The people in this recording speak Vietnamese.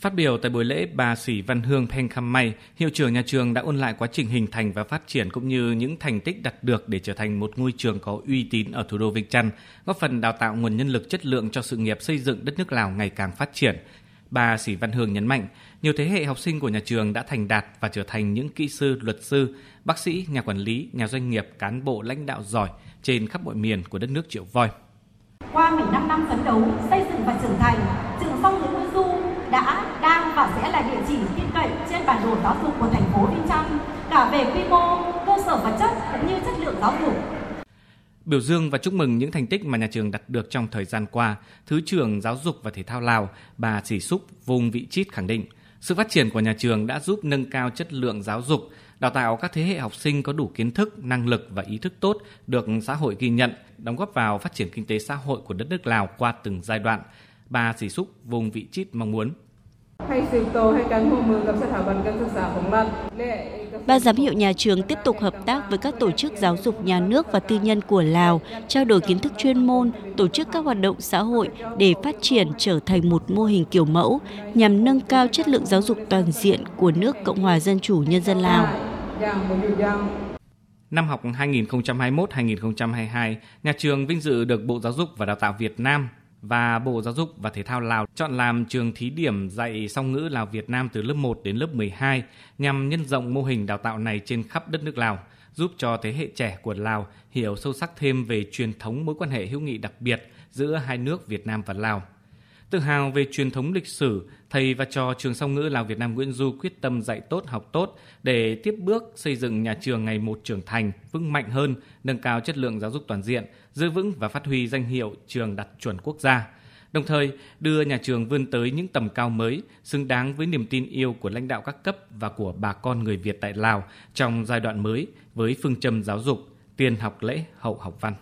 Phát biểu tại buổi lễ, bà Sĩ Văn Hương Peng Kham May, hiệu trưởng nhà trường đã ôn lại quá trình hình thành và phát triển cũng như những thành tích đạt được để trở thành một ngôi trường có uy tín ở thủ đô Viêng Chăn, góp phần đào tạo nguồn nhân lực chất lượng cho sự nghiệp xây dựng đất nước Lào ngày càng phát triển. Bà Sĩ Văn Hương nhấn mạnh, nhiều thế hệ học sinh của nhà trường đã thành đạt và trở thành những kỹ sư, luật sư, bác sĩ, nhà quản lý, nhà doanh nghiệp, cán bộ lãnh đạo giỏi trên khắp mọi miền của đất nước Triệu Voi. Qua 15 năm phấn đấu, xây dựng và trưởng thành, trường song Nguyễn Du đã, đang và sẽ là địa chỉ tin cậy trên bản đồ giáo dục của thành phố Vinh Chăn, cả về quy mô, cơ sở vật chất cũng như chất lượng giáo dục. Biểu dương và chúc mừng những thành tích mà nhà trường đạt được trong thời gian qua, Thứ trưởng Giáo dục và Thể thao Lào, bà Sỉ Súc Vùng Vị Chít khẳng định, sự phát triển của nhà trường đã giúp nâng cao chất lượng giáo dục, đào tạo các thế hệ học sinh có đủ kiến thức, năng lực và ý thức tốt được xã hội ghi nhận, đóng góp vào phát triển kinh tế xã hội của đất nước Lào qua từng giai đoạn. Bà Sỉ Súc Vùng Vị Chít mong muốn Ban giám hiệu nhà trường tiếp tục hợp tác với các tổ chức giáo dục nhà nước và tư nhân của Lào, trao đổi kiến thức chuyên môn, tổ chức các hoạt động xã hội để phát triển trở thành một mô hình kiểu mẫu nhằm nâng cao chất lượng giáo dục toàn diện của nước Cộng hòa Dân chủ Nhân dân Lào. Năm học 2021-2022, nhà trường vinh dự được Bộ Giáo dục và Đào tạo Việt Nam và Bộ Giáo dục và Thể thao Lào chọn làm trường thí điểm dạy song ngữ Lào Việt Nam từ lớp 1 đến lớp 12 nhằm nhân rộng mô hình đào tạo này trên khắp đất nước Lào, giúp cho thế hệ trẻ của Lào hiểu sâu sắc thêm về truyền thống mối quan hệ hữu nghị đặc biệt giữa hai nước Việt Nam và Lào. Tự hào về truyền thống lịch sử, thầy và trò trường song ngữ Lào Việt Nam Nguyễn Du quyết tâm dạy tốt học tốt để tiếp bước xây dựng nhà trường ngày một trưởng thành, vững mạnh hơn, nâng cao chất lượng giáo dục toàn diện, giữ vững và phát huy danh hiệu trường đạt chuẩn quốc gia. Đồng thời, đưa nhà trường vươn tới những tầm cao mới, xứng đáng với niềm tin yêu của lãnh đạo các cấp và của bà con người Việt tại Lào trong giai đoạn mới với phương châm giáo dục, tiền học lễ, hậu học văn.